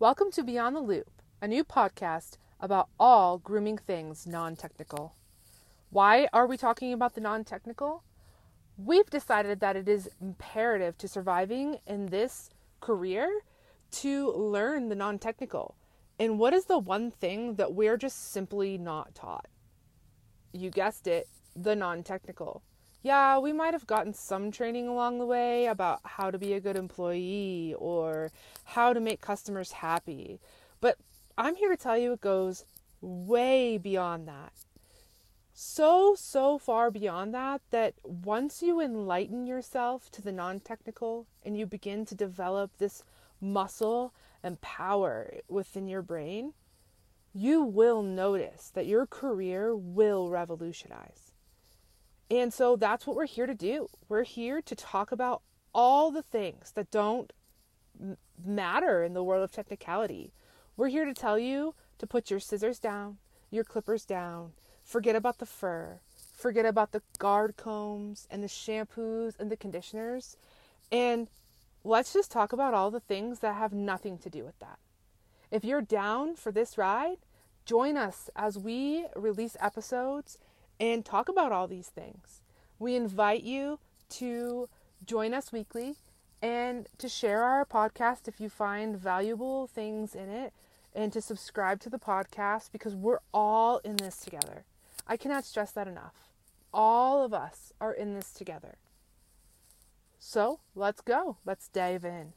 Welcome to Beyond the Loop, a new podcast about all grooming things non technical. Why are we talking about the non technical? We've decided that it is imperative to surviving in this career to learn the non technical. And what is the one thing that we're just simply not taught? You guessed it, the non technical. Yeah, we might have gotten some training along the way about how to be a good employee or how to make customers happy. But I'm here to tell you it goes way beyond that. So, so far beyond that, that once you enlighten yourself to the non technical and you begin to develop this muscle and power within your brain, you will notice that your career will revolutionize. And so that's what we're here to do. We're here to talk about all the things that don't matter in the world of technicality. We're here to tell you to put your scissors down, your clippers down, forget about the fur, forget about the guard combs and the shampoos and the conditioners, and let's just talk about all the things that have nothing to do with that. If you're down for this ride, join us as we release episodes and talk about all these things. We invite you to join us weekly and to share our podcast if you find valuable things in it and to subscribe to the podcast because we're all in this together. I cannot stress that enough. All of us are in this together. So let's go. Let's dive in.